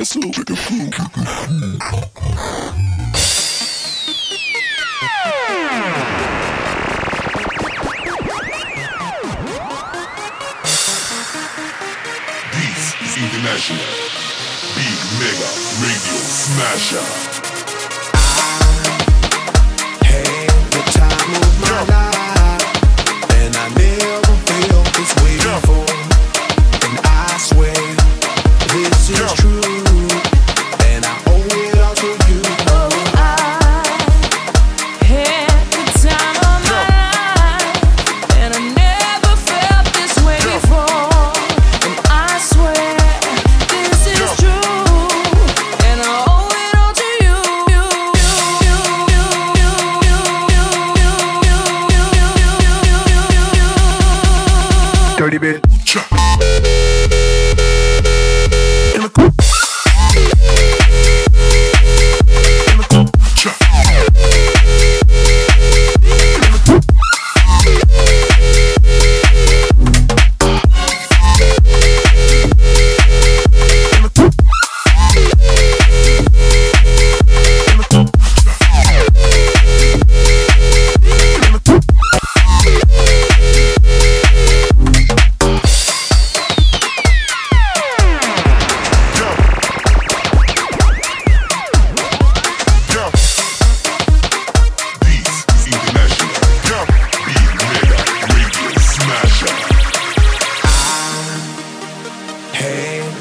This is. International Big Mega Radio Smasher. the bitch.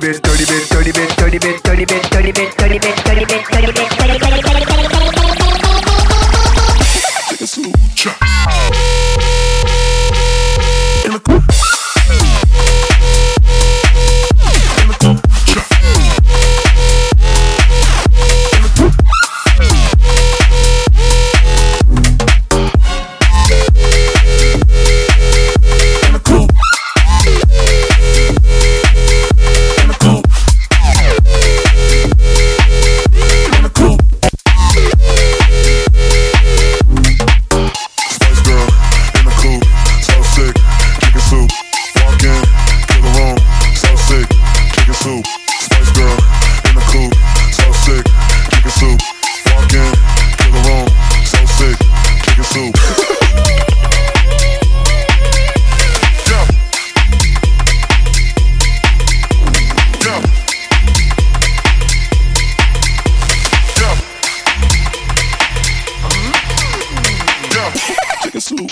30 bit, 30 bit, 30 bit, 30 bit, 30 bit, 30 bit, 30 bit.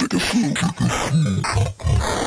Cuckoo.